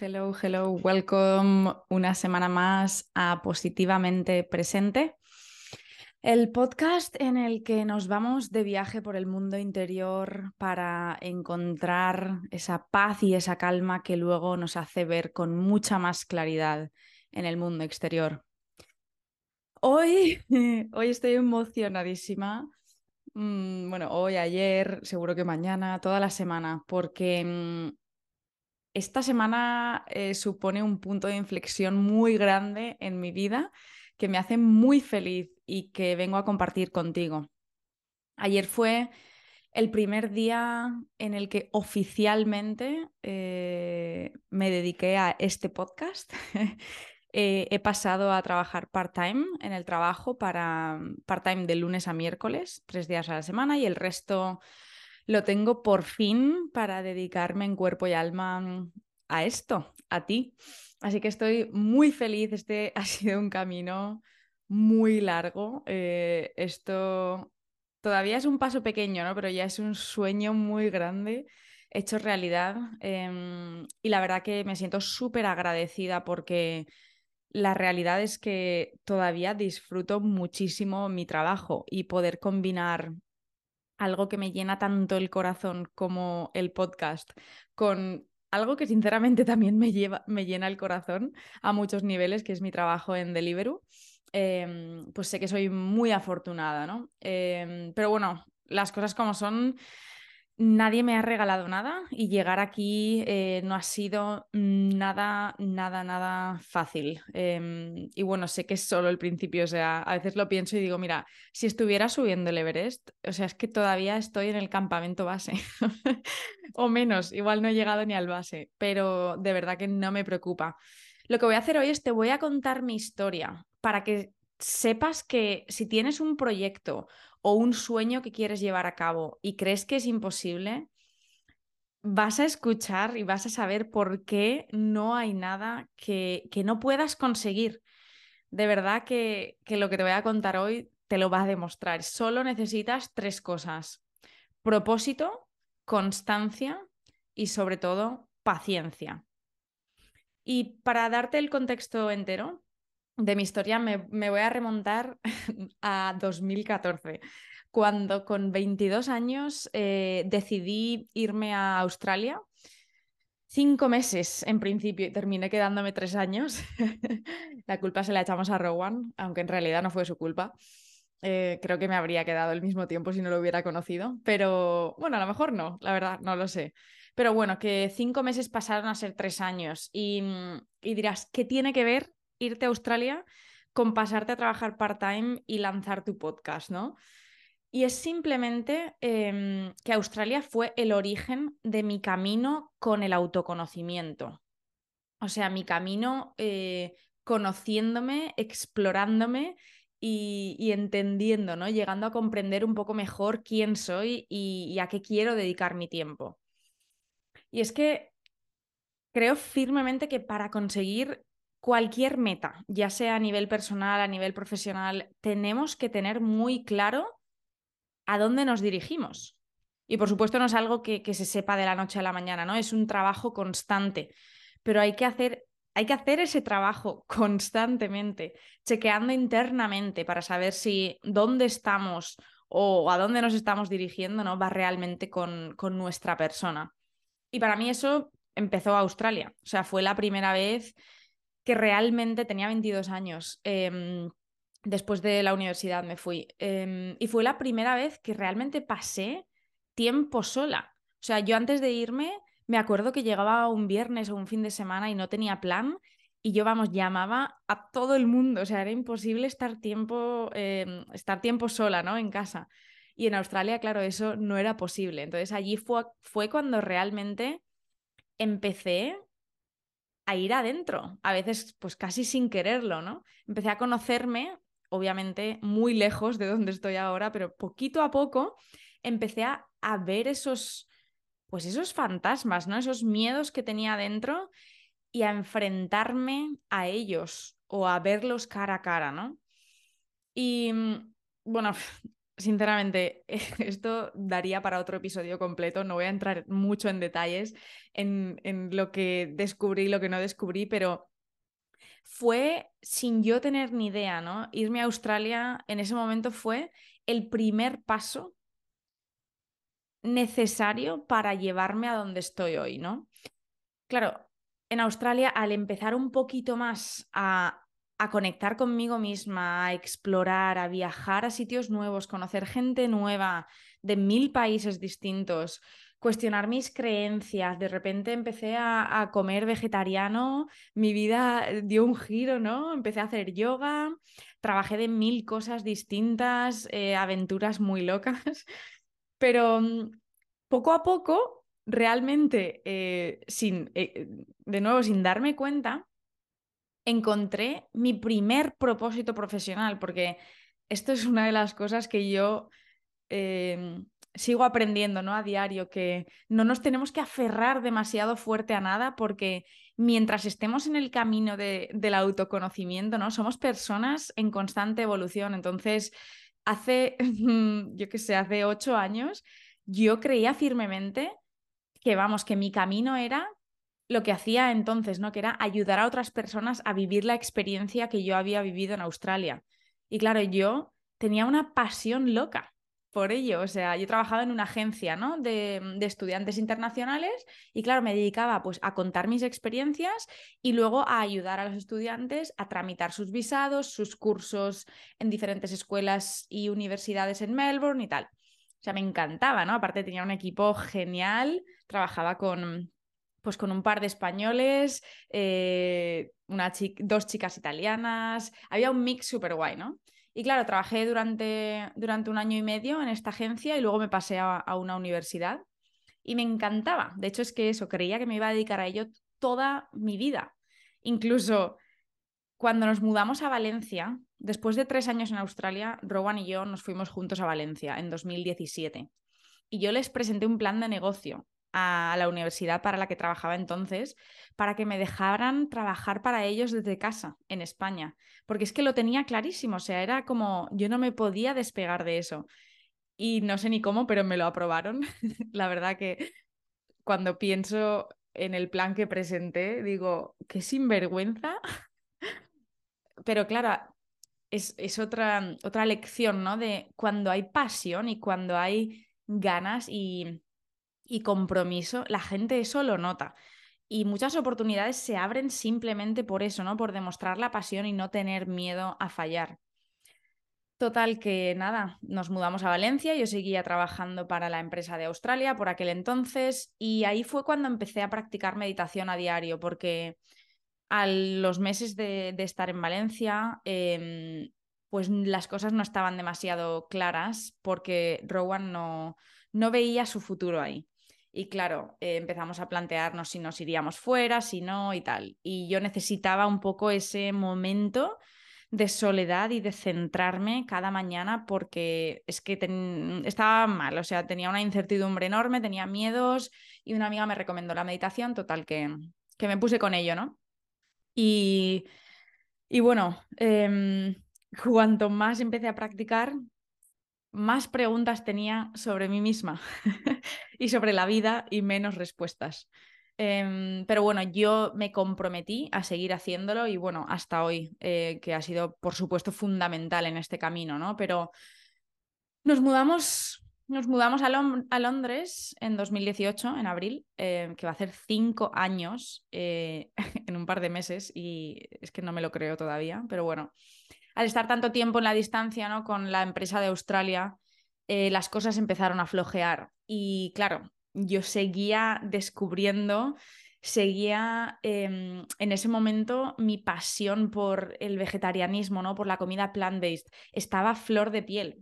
hello, hello, welcome una semana más a Positivamente Presente, el podcast en el que nos vamos de viaje por el mundo interior para encontrar esa paz y esa calma que luego nos hace ver con mucha más claridad en el mundo exterior. Hoy, hoy estoy emocionadísima. Mm, bueno, hoy, ayer, seguro que mañana, toda la semana, porque mm, esta semana eh, supone un punto de inflexión muy grande en mi vida que me hace muy feliz y que vengo a compartir contigo. Ayer fue el primer día en el que oficialmente eh, me dediqué a este podcast. Eh, he pasado a trabajar part-time en el trabajo para part-time de lunes a miércoles, tres días a la semana, y el resto lo tengo por fin para dedicarme en cuerpo y alma a esto, a ti. Así que estoy muy feliz. Este ha sido un camino muy largo. Eh, esto todavía es un paso pequeño, ¿no? Pero ya es un sueño muy grande hecho realidad. Em, y la verdad que me siento súper agradecida porque la realidad es que todavía disfruto muchísimo mi trabajo y poder combinar algo que me llena tanto el corazón como el podcast con algo que sinceramente también me, lleva, me llena el corazón a muchos niveles, que es mi trabajo en Deliveroo, em, pues sé que soy muy afortunada, ¿no? Em, pero bueno, las cosas como son, Nadie me ha regalado nada y llegar aquí eh, no ha sido nada, nada, nada fácil. Em, y bueno, sé que es solo el principio, o sea, a veces lo pienso y digo, mira, si estuviera subiendo el Everest, o sea, es que todavía estoy en el campamento base, o menos, igual no he llegado ni al base, pero de verdad que no me preocupa. Lo que voy a hacer hoy es te voy a contar mi historia para que sepas que si tienes un proyecto o un sueño que quieres llevar a cabo y crees que es imposible, vas a escuchar y vas a saber por qué no hay nada que, que no puedas conseguir. De verdad que, que lo que te voy a contar hoy te lo va a demostrar. Solo necesitas tres cosas. Propósito, constancia y sobre todo paciencia. Y para darte el contexto entero, de mi historia me, voy a remontar a 2014, cuando con 22 años eh, decidí irme a Australia. Cinco meses en principio y terminé quedándome tres años. la culpa se la echamos a Rowan, aunque en realidad no fue su culpa. Eh, creo que me habría quedado el mismo tiempo si no lo hubiera conocido, pero bueno, a lo mejor no, la verdad, no lo sé. Pero bueno, que cinco meses pasaron a ser tres años y, y dirás, ¿qué tiene que ver irte a Australia con pasarte a trabajar part-time y lanzar tu podcast, ¿no? Y es simplemente em, que Australia fue el origen de mi camino con el autoconocimiento. O sea, mi camino eh, conociéndome, explorándome y, entendiendo, ¿no? Llegando a comprender un poco mejor quién soy y a qué quiero dedicar mi tiempo. Y es que creo firmemente que para conseguir cualquier meta, ya sea a nivel personal, a nivel profesional, tenemos que tener muy claro a dónde nos dirigimos. Y por supuesto no es algo que, se sepa de la noche a la mañana, ¿no? Es un trabajo constante, pero hay que hacer, hay que hacer ese trabajo constantemente, chequeando internamente para saber si dónde estamos o a dónde nos estamos dirigiendo, ¿no? Va realmente con, con nuestra persona. Y para mí eso empezó Australia. O sea, fue la primera vez que realmente tenía 22 años. Em, después de la universidad me fui. Em, y fue la primera vez que realmente pasé tiempo sola. O sea, yo antes de irme, me acuerdo que llegaba un viernes o un fin de semana y no tenía plan. Y yo, vamos, llamaba a todo el mundo. O sea, era imposible estar tiempo, em, estar tiempo sola, ¿no? En casa. Y en Australia, claro, eso no era posible. Entonces allí fue, fue cuando realmente empecé a ir adentro, a veces pues casi sin quererlo, ¿no? Empecé a conocerme, obviamente muy lejos de donde estoy ahora, pero poquito a poco empecé a, ver esos, pues esos fantasmas, ¿no? Esos miedos que tenía adentro y a enfrentarme a ellos o a verlos cara a cara, ¿no? Y mm, bueno, sinceramente, esto daría para otro episodio completo. No voy a entrar mucho en detalles en, en lo que descubrí y lo que no descubrí, pero fue sin yo tener ni idea, ¿no? Irme a Australia en ese momento fue el primer paso necesario para llevarme a donde estoy hoy, ¿no? Claro, en Australia, al empezar un poquito más a, a conectar conmigo misma, a explorar, a viajar a sitios nuevos, conocer gente nueva de mil países distintos, cuestionar mis creencias. De repente empecé a, comer vegetariano, mi vida dio un giro, ¿no? Empecé a hacer yoga, trabajé de mil cosas distintas, eh, aventuras muy locas, pero mm, poco a poco, realmente, eh, sin, eh, de nuevo, sin darme cuenta, encontré mi primer propósito profesional, porque esto es una de las cosas que yo em, sigo aprendiendo ¿no? a diario, que no nos tenemos que aferrar demasiado fuerte a nada porque mientras estemos en el camino del autoconocimiento, ¿no? somos personas en constante evolución. Entonces, hace, yo qué sé, hace ocho años, yo creía firmemente que, vamos, que mi camino era lo que hacía entonces, ¿no? Que era ayudar a otras personas a vivir la experiencia que yo había vivido en Australia. Y claro, yo tenía una pasión loca por ello. O sea, yo trabajaba en una agencia ¿no? de, de, estudiantes internacionales y claro, me dedicaba pues a contar mis experiencias y luego a ayudar a los estudiantes a tramitar sus visados, sus cursos en diferentes escuelas y universidades en Melbourne y tal. O sea, me encantaba, ¿no? Aparte tenía un equipo genial, trabajaba con, pues con un par de españoles, eh, dos chicas italianas, había un mix súper guay, ¿no? Y claro, trabajé durante, durante un año y medio en esta agencia y luego me pasé a, una universidad y me encantaba. De hecho, es que eso, creía que me iba a dedicar a ello toda mi vida. Incluso cuando nos mudamos a Valencia, después de tres años en Australia, Rowan y yo nos fuimos juntos a Valencia en 2017. Y yo les presenté un plan de negocio a la universidad para la que trabajaba entonces, para que me dejaran trabajar para ellos desde casa en España, porque es que lo tenía clarísimo, o sea, era como yo no me podía despegar de eso. Y no sé ni cómo, pero me lo aprobaron. la verdad que cuando pienso en el plan que presenté, digo, qué sinvergüenza. pero claro, es, es otra, otra lección, ¿no? De cuando hay pasión y cuando hay ganas y y compromiso, la gente eso lo nota. Y muchas oportunidades se abren simplemente por eso, ¿no? Por demostrar la pasión y no tener miedo a fallar. Total que nada, nos mudamos a Valencia, yo seguía trabajando para la empresa de Australia por aquel entonces y ahí fue cuando empecé a practicar meditación a diario porque a los meses de, estar en Valencia em, pues las cosas no estaban demasiado claras porque Rowan no, no veía su futuro ahí. Y claro, eh, empezamos a plantearnos si nos iríamos fuera, si no y tal. Y yo necesitaba un poco ese momento de soledad y de centrarme cada mañana porque es que estaba mal, o sea, tenía una incertidumbre enorme, tenía miedos y una amiga me recomendó la meditación, total que, que me puse con ello, ¿no? Y, y bueno, em, cuanto más empecé a practicar, más preguntas tenía sobre mí misma y sobre la vida y menos respuestas. Em, pero bueno, yo me comprometí a seguir haciéndolo y bueno, hasta hoy, eh, que ha sido por supuesto fundamental en este camino, ¿no? Pero nos mudamos, nos mudamos a, Londres en 2018, en abril, eh, que va a hacer cinco años eh, en un par de meses y es que no me lo creo todavía, pero bueno al estar tanto tiempo en la distancia ¿no? con la empresa de Australia, eh, las cosas empezaron a flojear. Y claro, yo seguía descubriendo, seguía em, en ese momento mi pasión por el vegetarianismo, ¿no? por la comida plant-based, estaba flor de piel.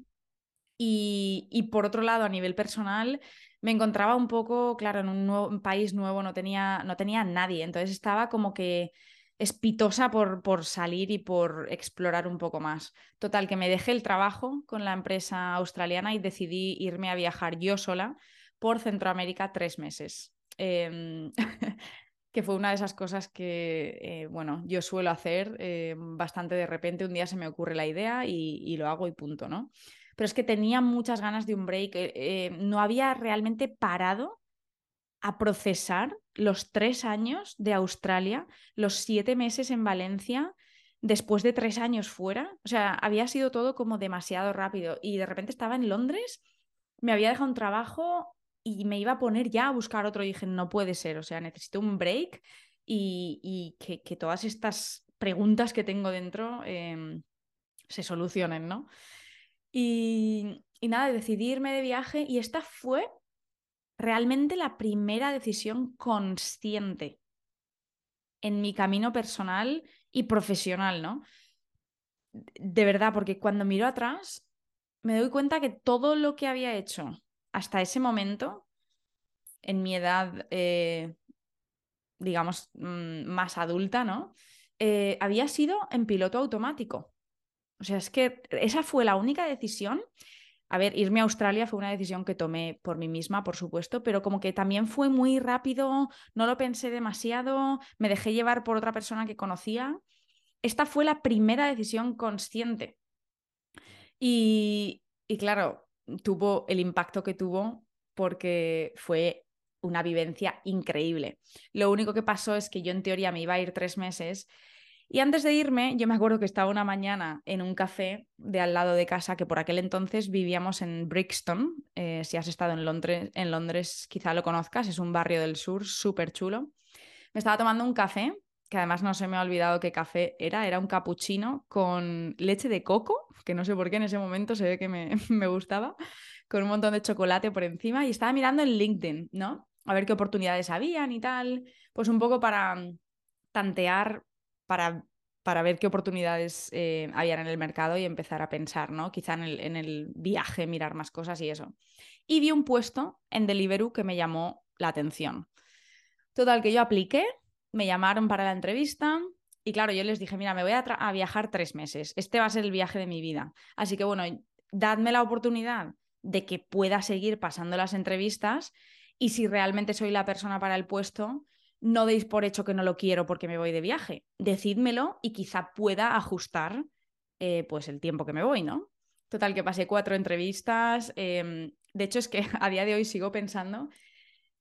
Y, y, por otro lado, a nivel personal, me encontraba un poco, claro, en un, nuevo, país nuevo, no tenía, no tenía nadie. Entonces estaba como que espitosa por, por salir y por explorar un poco más. Total, que me dejé el trabajo con la empresa australiana y decidí irme a viajar yo sola por Centroamérica tres meses. Em, que fue una de esas cosas que, eh, bueno, yo suelo hacer eh, bastante de repente, un día se me ocurre la idea y, y, lo hago y punto, ¿no? pero es que tenía muchas ganas de un break. Eh, eh, no había realmente parado a procesar los tres años de Australia, los siete meses en Valencia, después de tres años fuera. O sea, había sido todo como demasiado rápido y de repente estaba en Londres, me había dejado un trabajo y me iba a poner ya a buscar otro y dije, no puede ser, o sea, necesito un break y, que, todas estas preguntas que tengo dentro em, se solucionen, ¿no? Y, y nada, decidí irme de viaje y esta fue realmente la primera decisión consciente en mi camino personal y profesional, ¿no? De verdad, porque cuando miro atrás me doy cuenta que todo lo que había hecho hasta ese momento, en mi edad, eh, digamos, mm, más adulta, ¿no? Eh, había sido en piloto automático. O sea, es que esa fue la única decisión a ver, irme a Australia fue una decisión que tomé por mí misma, por supuesto, pero como que también fue muy rápido, no lo pensé demasiado, me dejé llevar por otra persona que conocía. Esta fue la primera decisión consciente. Y, y claro, tuvo el impacto que tuvo porque fue una vivencia increíble. Lo único que pasó es que yo en teoría me iba a ir tres meses y antes de irme, yo me acuerdo que estaba una mañana en un café de al lado de casa, que por aquel entonces vivíamos en Brixton. Eh, si has estado en Londres, en Londres, quizá lo conozcas, es un barrio del sur súper chulo. Me estaba tomando un café, que además no se me ha olvidado qué café era, era un cappuccino con leche de coco, que no sé por qué en ese momento se ve que me, me gustaba, con un montón de chocolate por encima, y estaba mirando en LinkedIn, ¿no? A ver qué oportunidades habían y tal, pues un poco para tantear para, para ver qué oportunidades eh, habían en el mercado y empezar a pensar, ¿no? Quizá en el, en el viaje, mirar más cosas y eso. Y vi un puesto en Deliveroo que me llamó la atención. Total, que yo apliqué, me llamaron para la entrevista y claro, yo les dije, mira, me voy a, a, viajar tres meses, este va a ser el viaje de mi vida. Así que bueno, dadme la oportunidad de que pueda seguir pasando las entrevistas y si realmente soy la persona para el puesto, no deis por hecho que no lo quiero porque me voy de viaje. Decídmelo y quizá pueda ajustar eh, pues el tiempo que me voy, ¿no? Total, que pasé cuatro entrevistas. Em, de hecho, es que a día de hoy sigo pensando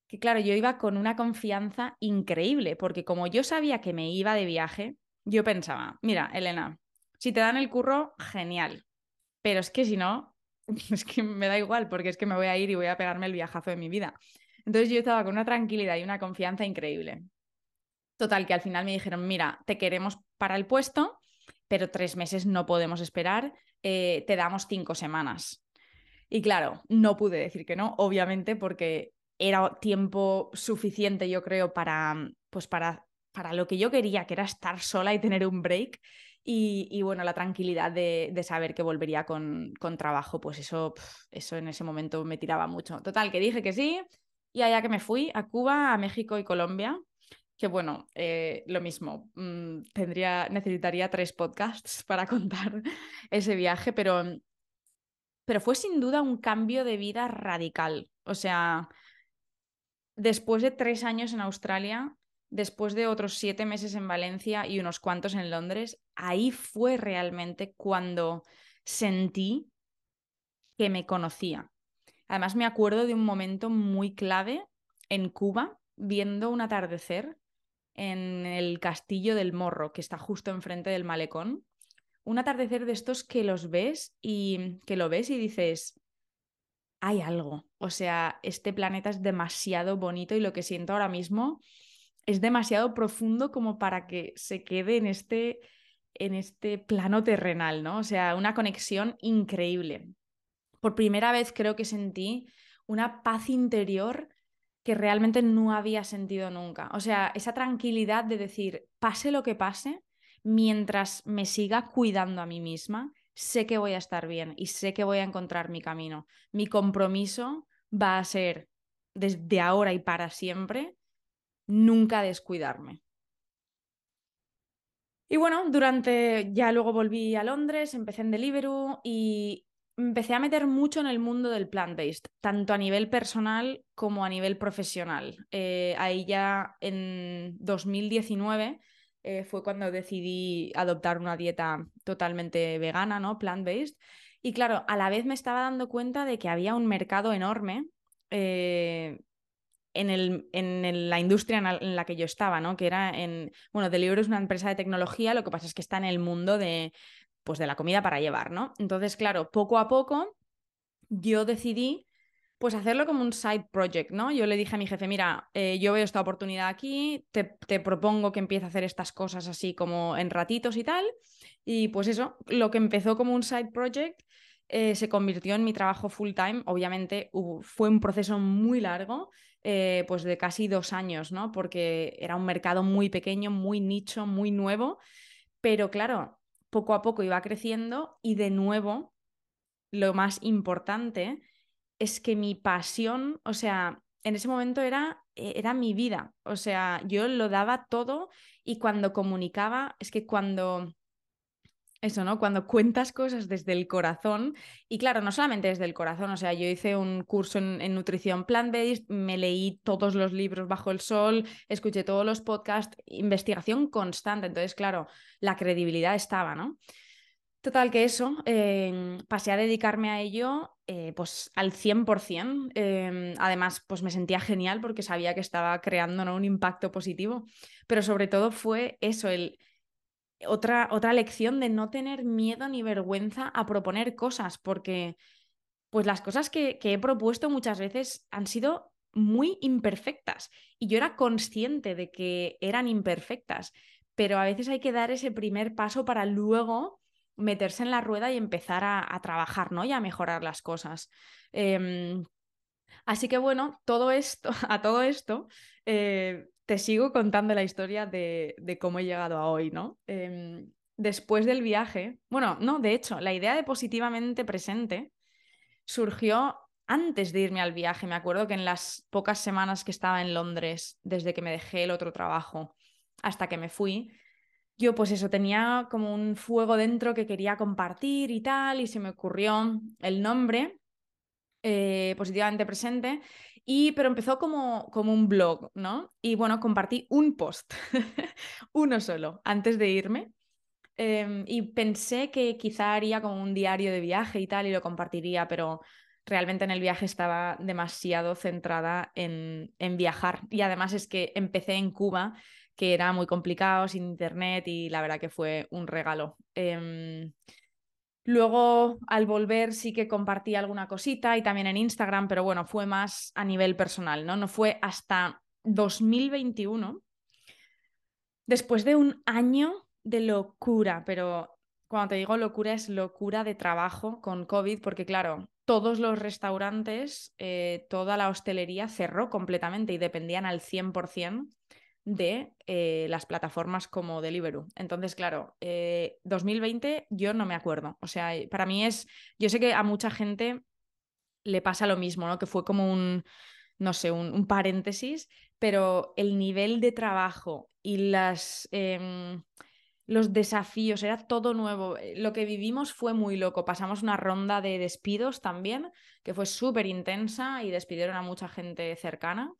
que, claro, yo iba con una confianza increíble, porque como yo sabía que me iba de viaje, yo pensaba, mira, Elena, si te dan el curro, genial. Pero es que si no, es que me da igual, porque es que me voy a ir y voy a pegarme el viajazo de mi vida. Entonces yo estaba con una tranquilidad y una confianza increíble. Total, que al final me dijeron, mira, te queremos para el puesto, pero tres meses no podemos esperar, eh, te damos cinco semanas. Y claro, no pude decir que no, obviamente, porque era tiempo suficiente, yo creo, para, pues para, para lo que yo quería, que era estar sola y tener un break. Y, bueno, la tranquilidad de, saber que volvería con, con trabajo, pues eso, eso en ese momento me tiraba mucho. Total, que dije que sí, y allá que me fui, a Cuba, a México y Colombia, que bueno, eh, lo mismo, mm, tendría, necesitaría tres podcasts para contar ese viaje, pero, pero fue sin duda un cambio de vida radical. O sea, después de tres años en Australia, después de otros siete meses en Valencia y unos cuantos en Londres, ahí fue realmente cuando sentí que me conocía, Además, me acuerdo de un momento muy clave en Cuba, viendo un atardecer en el Castillo del Morro, que está justo enfrente del malecón. Un atardecer de estos que los ves y que lo ves y dices, hay algo. O sea, este planeta es demasiado bonito y lo que siento ahora mismo es demasiado profundo como para que se quede en este, en este plano terrenal, ¿no? O sea, una conexión increíble por primera vez creo que sentí una paz interior que realmente no había sentido nunca. O sea, esa tranquilidad de decir, pase lo que pase, mientras me siga cuidando a mí misma, sé que voy a estar bien y sé que voy a encontrar mi camino. Mi compromiso va a ser, desde ahora y para siempre, nunca descuidarme. Y bueno, durante, ya luego volví a Londres, empecé en Deliveroo y empecé a meter mucho en el mundo del plant-based, tanto a nivel personal como a nivel profesional. Eh, ahí ya en 2019 eh, fue cuando decidí adoptar una dieta totalmente vegana, ¿no? Plant-based. Y claro, a la vez me estaba dando cuenta de que había un mercado enorme eh, en, el, en la industria en la que yo estaba, ¿no? Que era en, bueno, es una empresa de tecnología, lo que pasa es que está en el mundo de, pues de la comida para llevar, ¿no? Entonces, claro, poco a poco yo decidí pues hacerlo como un side project, ¿no? Yo le dije a mi jefe, mira, eh, yo veo esta oportunidad aquí, te, propongo que empiece a hacer estas cosas así como en ratitos y tal. Y pues eso, lo que empezó como un side project eh, se convirtió en mi trabajo full time. Obviamente fue un proceso muy largo, eh, pues de casi dos años, ¿no? Porque era un mercado muy pequeño, muy nicho, muy nuevo. Pero claro, poco a poco iba creciendo y de nuevo, lo más importante es que mi pasión, o sea, en ese momento era, eh, era mi vida, o sea, yo lo daba todo y cuando comunicaba, es que cuando eso, ¿no? Cuando cuentas cosas desde el corazón, y claro, no solamente desde el corazón, o sea, yo hice un curso en, nutrición plant-based, me leí todos los libros bajo el sol, escuché todos los podcasts, investigación constante, entonces, claro, la credibilidad estaba, ¿no? Total, que eso, em, pasé a dedicarme a ello eh, pues al 100%. Em, además, pues me sentía genial porque sabía que estaba creando ¿no? un impacto positivo, pero sobre todo fue eso, el otra, otra lección de no tener miedo ni vergüenza a proponer cosas, porque pues las cosas que, que he propuesto muchas veces han sido muy imperfectas y yo era consciente de que eran imperfectas, pero a veces hay que dar ese primer paso para luego meterse en la rueda y empezar a, trabajar, ¿no? Y a mejorar las cosas. Em, así que bueno, todo esto, a todo esto, eh, te sigo contando la historia de, cómo he llegado a hoy, ¿no? Em, después del viaje, bueno, no, de hecho, la idea de positivamente presente surgió antes de irme al viaje. Me acuerdo que en las pocas semanas que estaba en Londres, desde que me dejé el otro trabajo hasta que me fui, yo pues eso, tenía como un fuego dentro que quería compartir y tal, y se me ocurrió el nombre eh, positivamente presente, y, pero empezó como, como un blog, ¿no? Y bueno, compartí un post, uno solo, antes de irme. Em, y pensé que quizá haría como un diario de viaje y tal y lo compartiría, pero realmente en el viaje estaba demasiado centrada en, en viajar. Y además es que empecé en Cuba, que era muy complicado, sin internet y la verdad que fue un regalo. Em, Luego, al volver, sí que compartí alguna cosita y también en Instagram, pero bueno, fue más a nivel personal, ¿no? No fue hasta 2021, después de un año de locura, pero cuando te digo locura es locura de trabajo con COVID, porque claro, todos los restaurantes, eh, toda la hostelería cerró completamente y dependían al 100% de eh, las plataformas como Deliveroo. Entonces, claro, 2020 eh, yo no me acuerdo. O sea, para mí es, yo sé que a mucha gente le pasa lo mismo, ¿no? Que fue como un, no sé, un, paréntesis, pero el nivel de trabajo y las... Em, los desafíos, era todo nuevo. Lo que vivimos fue muy loco. Pasamos una ronda de despidos también, que fue súper intensa y despidieron a mucha gente cercana.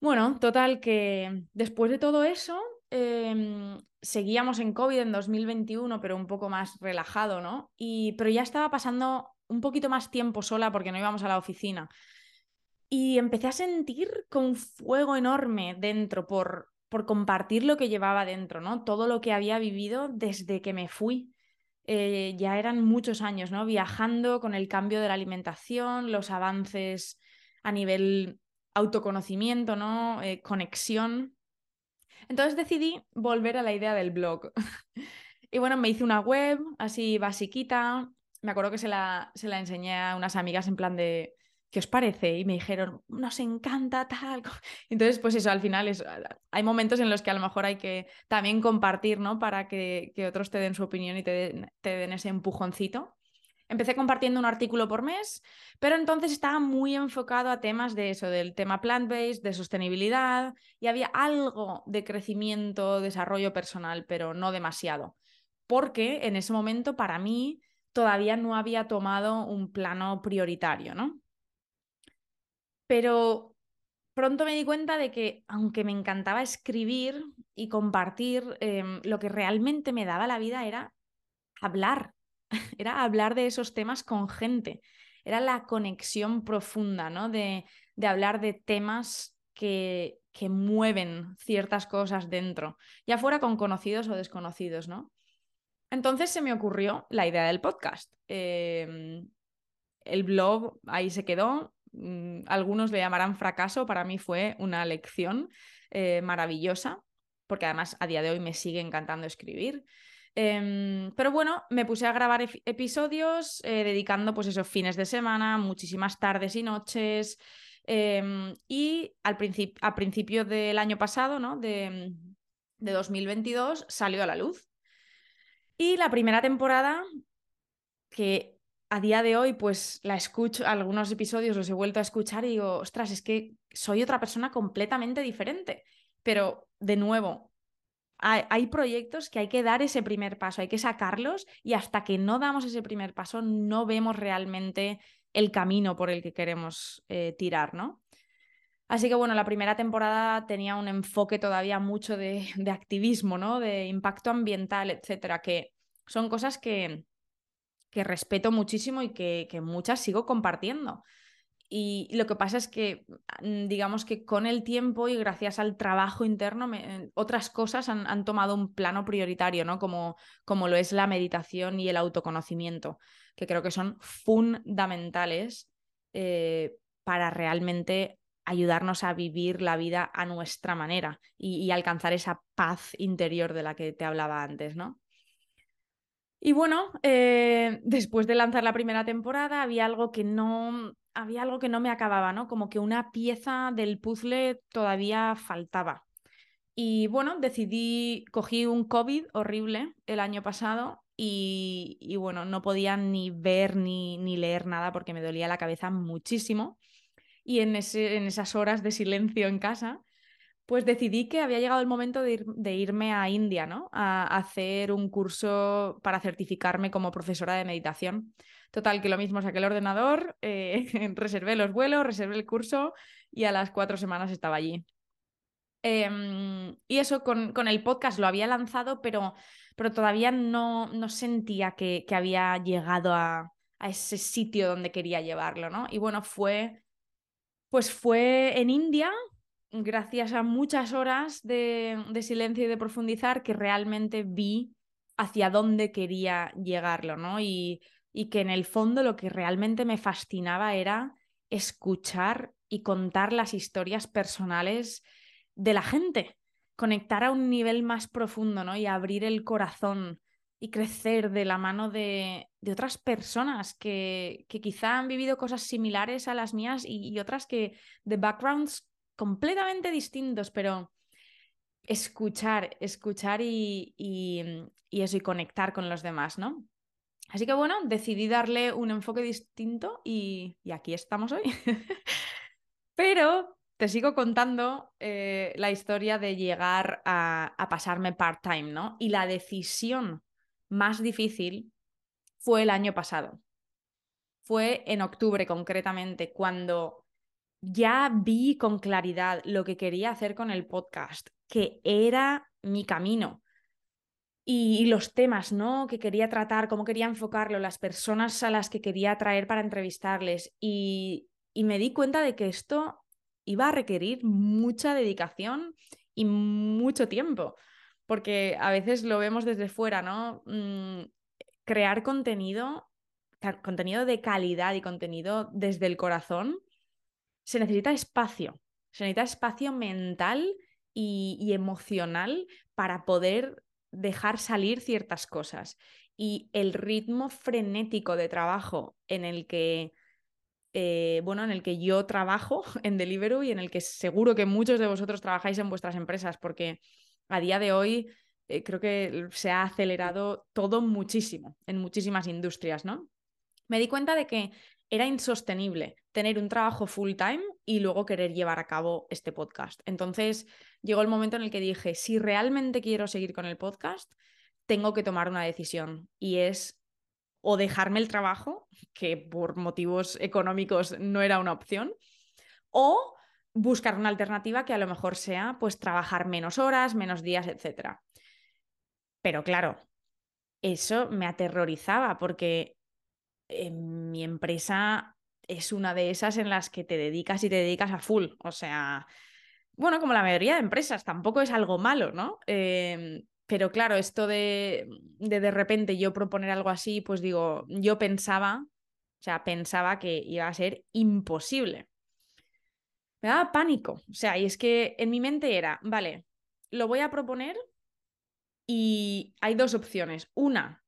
Bueno, total que después de todo eso, em, seguíamos en COVID en 2021, pero un poco más relajado, ¿no? Y, pero ya estaba pasando un poquito más tiempo sola porque no íbamos a la oficina. Y empecé a sentir con fuego enorme dentro por, por compartir lo que llevaba dentro, ¿no? Todo lo que había vivido desde que me fui. Eh, ya eran muchos años, ¿no? Viajando con el cambio de la alimentación, los avances a nivel autoconocimiento, ¿no? Eh, conexión. Entonces decidí volver a la idea del blog. y bueno, me hice una web así basiquita. Me acuerdo que se la, se la enseñé a unas amigas en plan de, ¿qué os parece? Y me dijeron, nos encanta tal. Entonces, pues eso, al final es, hay momentos en los que a lo mejor hay que también compartir, ¿no? Para que, que otros te den su opinión y te, te den ese empujoncito. Empecé compartiendo un artículo por mes, pero entonces estaba muy enfocado a temas de eso, del tema plant-based, de sostenibilidad, y había algo de crecimiento, desarrollo personal, pero no demasiado, porque en ese momento para mí todavía no había tomado un plano prioritario, ¿no? Pero pronto me di cuenta de que, aunque me encantaba escribir y compartir, em, lo que realmente me daba la vida era hablar era hablar de esos temas con gente, era la conexión profunda, ¿no? De, de hablar de temas que, que mueven ciertas cosas dentro, ya fuera con conocidos o desconocidos, ¿no? Entonces se me ocurrió la idea del podcast. Em, el blog ahí se quedó. Mm, algunos le llamarán fracaso, para mí fue una lección eh, maravillosa, porque además a día de hoy me sigue encantando escribir. Em, pero bueno, me puse a grabar episodios eh, dedicando pues esos fines de semana, muchísimas tardes y noches. Em, y al a principio del año pasado, ¿no? De, de 2022, salió a la luz. Y la primera temporada, que a día de hoy, pues la escucho, algunos episodios los he vuelto a escuchar y digo, ostras, es que soy otra persona completamente diferente. Pero, de nuevo, hay, proyectos que hay que dar ese primer paso, hay que sacarlos y hasta que no damos ese primer paso no vemos realmente el camino por el que queremos eh, tirar, ¿no? Así que bueno, la primera temporada tenía un enfoque todavía mucho de, de activismo, ¿no? De impacto ambiental, etcétera, que son cosas que, que respeto muchísimo y que, que muchas sigo compartiendo. Y lo que pasa es que, mm, digamos que con el tiempo y gracias al trabajo interno, otras cosas han, tomado un plano prioritario, ¿no? Como, como lo es la meditación y el autoconocimiento, que creo que son fundamentales eh, para realmente ayudarnos a vivir la vida a nuestra manera y, y, alcanzar esa paz interior de la que te hablaba antes, ¿no? Y bueno, eh, después de lanzar la primera temporada había algo que no había algo que no me acababa, ¿no? Como que una pieza del puzzle todavía faltaba. Y bueno, decidí, cogí un COVID horrible el año pasado y, bueno, no podía ni ver ni, ni, leer nada porque me dolía la cabeza muchísimo. Y en, ese, en esas horas de silencio en casa, pues decidí que había llegado el momento de, irme a India, ¿no? A, hacer un curso para certificarme como profesora de meditación. Total, que lo mismo, saqué el ordenador, eh, reservé los vuelos, reservé el curso y a las cuatro semanas estaba allí. Em, y eso con, con, el podcast lo había lanzado, pero, pero todavía no, no sentía que, que había llegado a, a, ese sitio donde quería llevarlo, ¿no? Y bueno, fue, pues fue en India, gracias a muchas horas de, silencio y de profundizar, que realmente vi hacia dónde quería llegarlo, ¿no? Y, y que en el fondo lo que realmente me fascinaba era escuchar y contar las historias personales de la gente, conectar a un nivel más profundo, ¿no? Y abrir el corazón y crecer de la mano de, de otras personas que, que, quizá han vivido cosas similares a las mías y, otras que de backgrounds completamente distintos, pero escuchar, escuchar y, y, eso, y conectar con los demás, ¿no? Así que bueno, decidí darle un enfoque distinto y, y aquí estamos hoy. pero te sigo contando eh, la historia de llegar a, a pasarme part-time, ¿no? Y la decisión más difícil fue el año pasado. Fue en octubre concretamente, cuando ya vi con claridad lo que quería hacer con el podcast, que era mi camino. Y, los temas, ¿no? Que quería tratar, cómo quería enfocarlo, las personas a las que quería traer para entrevistarles. Y, y me di cuenta de que esto iba a requerir mucha dedicación y mucho tiempo. Porque a veces lo vemos desde fuera, ¿no? Mm, crear contenido, contenido de calidad y contenido desde el corazón se necesita espacio, se necesita espacio mental y, emocional para poder dejar salir ciertas cosas. Y el ritmo frenético de trabajo en el que, eh, bueno, en el que yo trabajo en Deliveroo y en el que seguro que muchos de vosotros trabajáis en vuestras empresas, porque a día de hoy eh, creo que se ha acelerado todo muchísimo en muchísimas industrias, ¿no? Me di cuenta de que era insostenible tener un trabajo full time y luego querer llevar a cabo este podcast. Entonces llegó el momento en el que dije, si realmente quiero seguir con el podcast, tengo que tomar una decisión y es o dejarme el trabajo, que por motivos económicos no era una opción, o buscar una alternativa que a lo mejor sea pues trabajar menos horas, menos días, etc. Pero claro, eso me aterrorizaba porque en mi empresa es una de esas en las que te dedicas y te dedicas a full. O sea, bueno, como la mayoría de empresas, tampoco es algo malo, ¿no? Em, pero claro, esto de, de de repente yo proponer algo así, pues digo, yo pensaba, o sea, pensaba que iba a ser imposible. Me daba pánico. O sea, y es que en mi mente era, vale, lo voy a proponer y hay dos opciones. Una,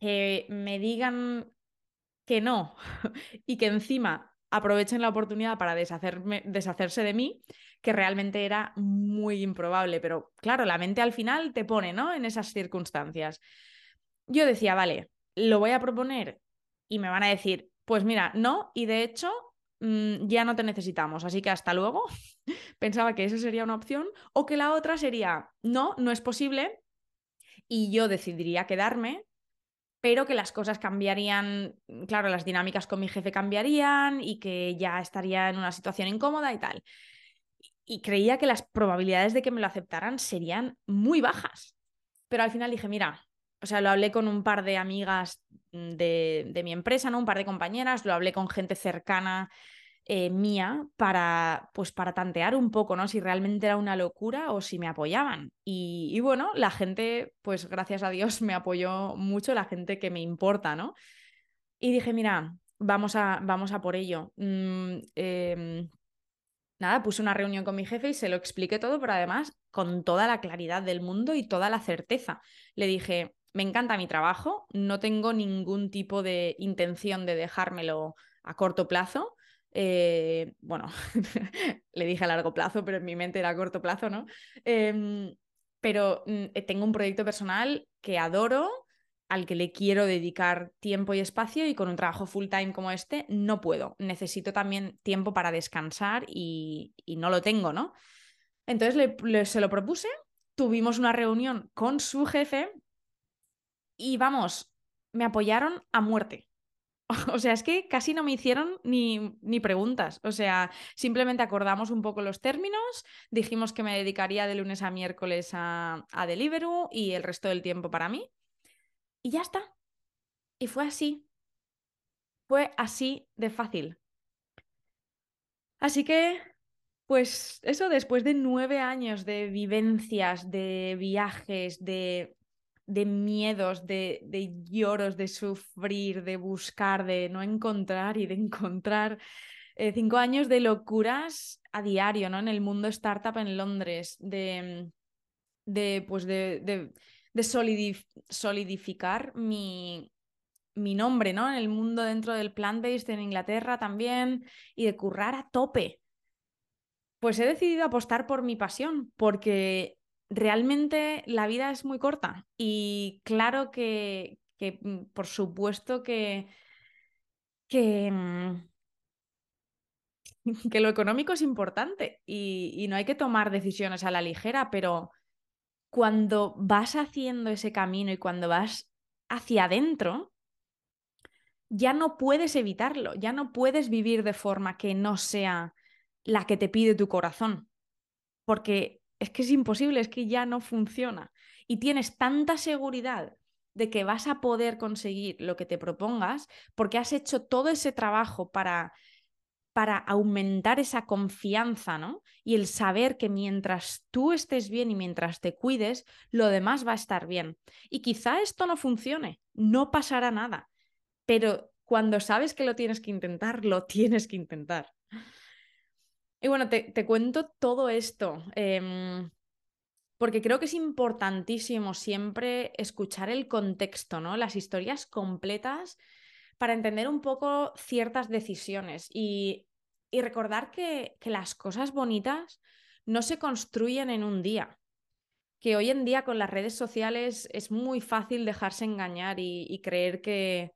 que me digan que no y que encima aprovechen la oportunidad para deshacerme, deshacerse de mí, que realmente era muy improbable. Pero claro, la mente al final te pone, ¿no? En esas circunstancias. Yo decía, vale, lo voy a proponer y me van a decir, pues mira, no, y de hecho mm, ya no te necesitamos, así que hasta luego. Pensaba que esa sería una opción, o que la otra sería, no, no es posible, y yo decidiría quedarme, pero que las cosas cambiarían, claro, las dinámicas con mi jefe cambiarían y que ya estaría en una situación incómoda y tal. Y creía que las probabilidades de que me lo aceptaran serían muy bajas. Pero al final dije, mira, o sea, lo hablé con un par de amigas de, de mi empresa, ¿no? Un par de compañeras, lo hablé con gente cercana eh, mía para, pues para tantear un poco, ¿no? Si realmente era una locura o si me apoyaban. Y, bueno, la gente, pues gracias a Dios, me apoyó mucho, la gente que me importa, ¿no? Y dije, mira, vamos a, vamos a por ello. Mm, em, nada, puse una reunión con mi jefe y se lo expliqué todo, pero además con toda la claridad del mundo y toda la certeza. Le dije, me encanta mi trabajo, no tengo ningún tipo de intención de dejármelo a corto plazo. Eh, bueno, le dije a largo plazo, pero en mi mente era a corto plazo, ¿no? Em, pero mm, eh, tengo un proyecto personal que adoro, al que le quiero dedicar tiempo y espacio y con un trabajo full time como este no puedo. Necesito también tiempo para descansar y, no lo tengo, ¿no? Entonces se lo propuse, tuvimos una reunión con su jefe y vamos, me apoyaron a muerte. O sea, es que casi no me hicieron ni, ni, preguntas. O sea, simplemente acordamos un poco los términos, dijimos que me dedicaría de lunes a miércoles a, a Deliveroo y el resto del tiempo para mí. Y ya está. Y fue así. Fue así de fácil. Así que, pues eso, después de nueve años de vivencias, de viajes, de de miedos, de, de, lloros, de sufrir, de buscar, de no encontrar y de encontrar. Eh, cinco años de locuras a diario, ¿no? En el mundo startup en Londres, de, de pues de, de, solidificar mi, mi nombre, ¿no? En el mundo dentro del plant-based en Inglaterra también y de currar a tope. Pues he decidido apostar por mi pasión, porque realmente la vida es muy corta y claro que, mm, por supuesto que, que, mm, que, lo económico es importante y, y no hay que tomar decisiones a la ligera, pero cuando vas haciendo ese camino y cuando vas hacia adentro, ya no puedes evitarlo, ya no puedes vivir de forma que no sea la que te pide tu corazón, porque es que es imposible, es que ya no funciona. Y tienes tanta seguridad de que vas a poder conseguir lo que te propongas porque has hecho todo ese trabajo para para aumentar esa confianza, ¿no? Y el saber que mientras tú estés bien y mientras te cuides, lo demás va a estar bien. Y quizá esto no funcione, no pasará nada, pero cuando sabes que lo tienes que intentar, lo tienes que intentar. Y bueno, te, cuento todo esto, em, porque creo que es importantísimo siempre escuchar el contexto, ¿no? Las historias completas para entender un poco ciertas decisiones y, recordar que, las cosas bonitas no se construyen en un día. Que hoy en día con las redes sociales es muy fácil dejarse engañar y creer que,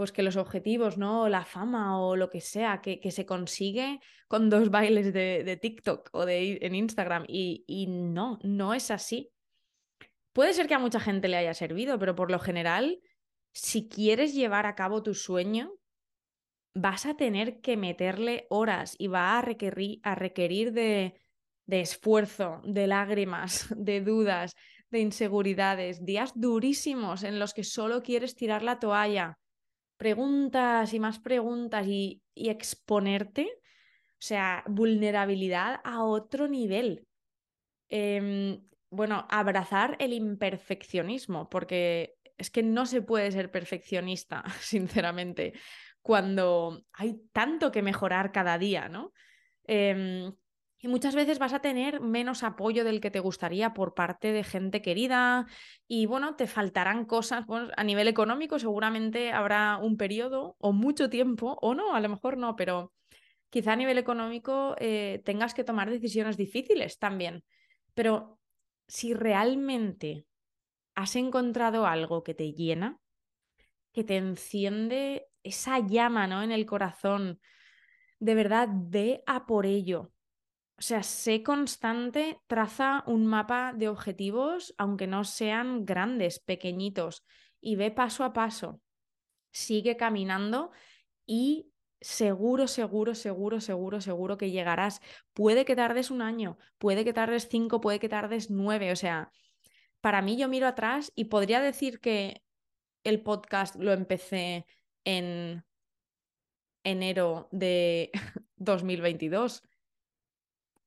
pues que los objetivos, ¿no? La fama o lo que sea, que, se consigue con dos bailes de, TikTok o de, en Instagram. Y, y, no, no es así. Puede ser que a mucha gente le haya servido, pero por lo general, si quieres llevar a cabo tu sueño, vas a tener que meterle horas y va a requerir, a requerir de, de esfuerzo, de lágrimas, de dudas, de inseguridades, días durísimos en los que solo quieres tirar la toalla, preguntas y más preguntas y, exponerte, o sea, vulnerabilidad a otro nivel. Em, bueno, abrazar el imperfeccionismo, porque es que no se puede ser perfeccionista, sinceramente, cuando hay tanto que mejorar cada día, ¿no? Em, y muchas veces vas a tener menos apoyo del que te gustaría por parte de gente querida y bueno, te faltarán cosas. a nivel económico seguramente habrá un periodo o mucho tiempo, o no, a lo mejor no, pero quizá a nivel económico eh, tengas que tomar decisiones difíciles también. Pero si realmente has encontrado algo que te llena, que te enciende esa llama ¿no? en el corazón, de verdad, ve a por ello. O sea, sé constante, traza un mapa de objetivos, aunque no sean grandes, pequeñitos, y ve paso a paso. Sigue caminando y seguro, seguro, seguro, seguro, seguro que llegarás. Puede que tardes un año, puede que tardes cinco, puede que tardes nueve. O sea, para mí yo miro atrás y podría decir que el podcast lo empecé en enero de 2022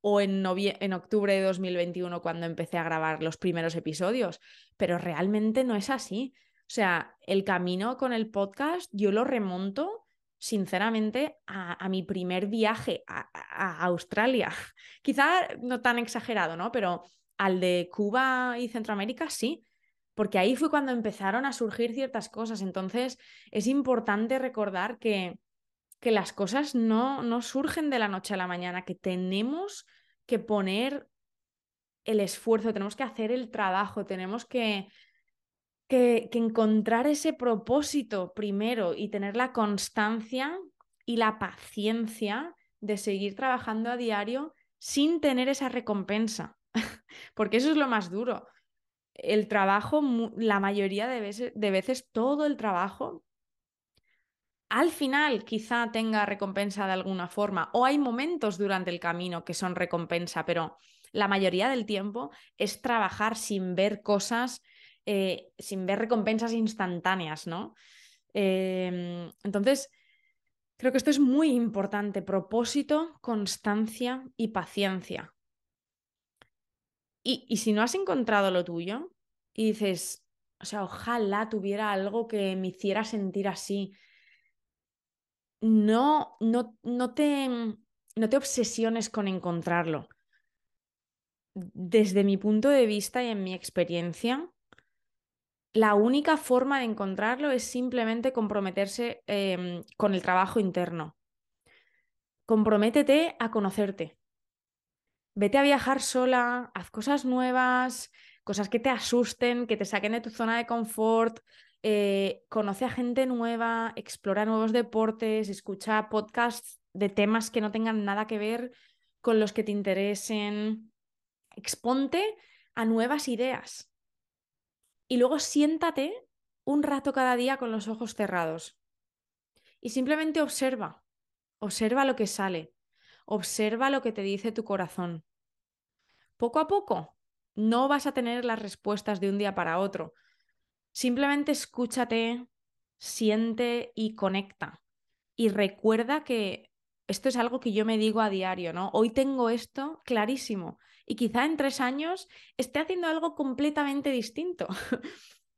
o en, en octubre de 2021 cuando empecé a grabar los primeros episodios, pero realmente no es así. O sea, el camino con el podcast yo lo remonto sinceramente a, mi primer viaje a, a, Australia. Quizá no tan exagerado, ¿no? Pero al de Cuba y Centroamérica sí, porque ahí fue cuando empezaron a surgir ciertas cosas. Entonces es importante recordar que que las cosas no, no surgen de la noche a la mañana, que tenemos que poner el esfuerzo, tenemos que hacer el trabajo, tenemos que, que, encontrar ese propósito primero y tener la constancia y la paciencia de seguir trabajando a diario sin tener esa recompensa, porque eso es lo más duro. El trabajo, la mayoría de veces, de veces todo el trabajo al final quizá tenga recompensa de alguna forma o hay momentos durante el camino que son recompensa, pero la mayoría del tiempo es trabajar sin ver cosas, eh, sin ver recompensas instantáneas, ¿no? Em, entonces, creo que esto es muy importante, propósito, constancia y paciencia. Y, y si no has encontrado lo tuyo y dices, o sea, ojalá tuviera algo que me hiciera sentir así, no, no, no, te, no te obsesiones con encontrarlo. Desde mi punto de vista y en mi experiencia, la única forma de encontrarlo es simplemente comprometerse em, con el trabajo interno. Comprométete a conocerte. Vete a viajar sola, haz cosas nuevas, cosas que te asusten, que te saquen de tu zona de confort, eh, conoce a gente nueva, explora nuevos deportes, escucha podcasts de temas que no tengan nada que ver con los que te interesen, exponte a nuevas ideas. Y luego siéntate un rato cada día con los ojos cerrados. Y simplemente observa, observa lo que sale, observa lo que te dice tu corazón. Poco a poco, no vas a tener las respuestas de un día para otro, Simplemente escúchate, siente y conecta. Y recuerda que esto es algo que yo me digo a diario, ¿no? Hoy tengo esto clarísimo y quizá en tres años esté haciendo algo completamente distinto.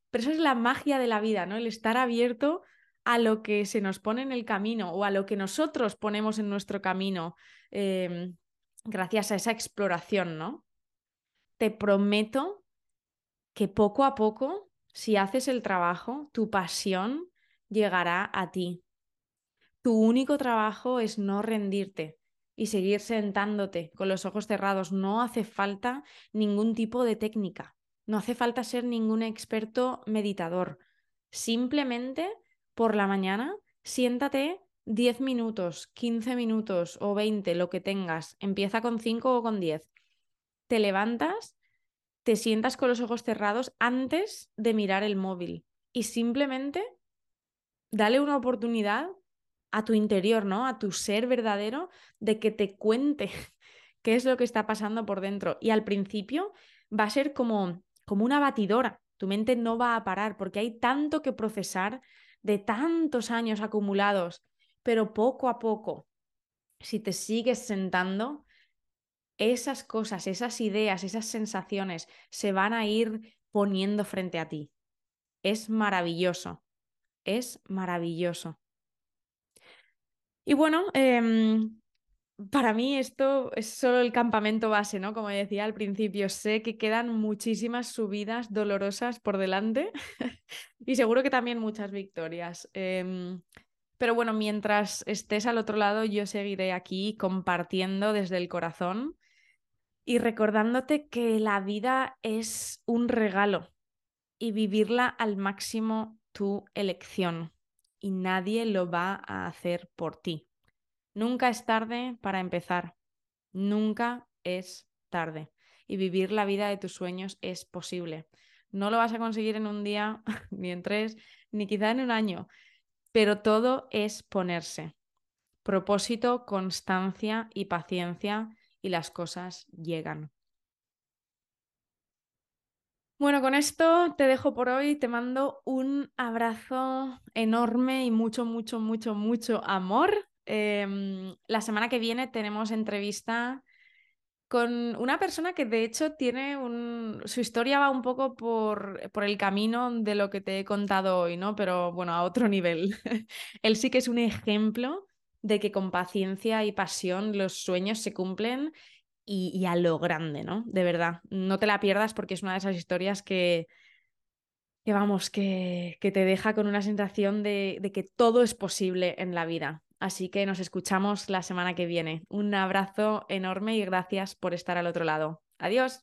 Pero eso es la magia de la vida, ¿no? El estar abierto a lo que se nos pone en el camino o a lo que nosotros ponemos en nuestro camino em, gracias a esa exploración, ¿no? Te prometo que poco a poco si haces el trabajo, tu pasión llegará a ti. Tu único trabajo es no rendirte y seguir sentándote con los ojos cerrados. No hace falta ningún tipo de técnica. No hace falta ser ningún experto meditador. Simplemente por la mañana siéntate 10 minutos, 15 minutos o 20, lo que tengas. Empieza con 5 o con 10. Te levantas te sientas con los ojos cerrados antes de mirar el móvil y simplemente dale una oportunidad a tu interior, ¿no? A tu ser verdadero de que te cuente qué es lo que está pasando por dentro. Y al principio va a ser como como una batidora. Tu mente no va a parar porque hay tanto que procesar de tantos años acumulados, pero poco a poco, si te sigues sentando, esas cosas, esas ideas, esas sensaciones se van a ir poniendo frente a ti. Es maravilloso, es maravilloso. Y bueno, em, para mí esto es solo el campamento base, ¿no? Como decía al principio, sé que quedan muchísimas subidas dolorosas por delante y seguro que también muchas victorias. Em, pero bueno, mientras estés al otro lado, yo seguiré aquí compartiendo desde el corazón y recordándote que la vida es un regalo y vivirla al máximo tu elección y nadie lo va a hacer por ti. Nunca es tarde para empezar. Nunca es tarde. Y vivir la vida de tus sueños es posible. No lo vas a conseguir en un día, ni en tres, ni quizá en un año, pero todo es ponerse. Propósito, constancia y paciencia y las cosas llegan. Bueno, con esto te dejo por hoy, te mando un abrazo enorme y mucho, mucho, mucho, mucho amor. Em, la semana que viene tenemos entrevista con una persona que de hecho tiene un... su historia va un poco por, por el camino de lo que te he contado hoy, ¿no? Pero bueno, a otro nivel. Él sí que es un ejemplo de que con paciencia y pasión los sueños se cumplen y, a lo grande, ¿no? De verdad, no te la pierdas porque es una de esas historias que, que vamos, que, que te deja con una sensación de, de que todo es posible en la vida. Así que nos escuchamos la semana que viene. Un abrazo enorme y gracias por estar al otro lado. Adiós.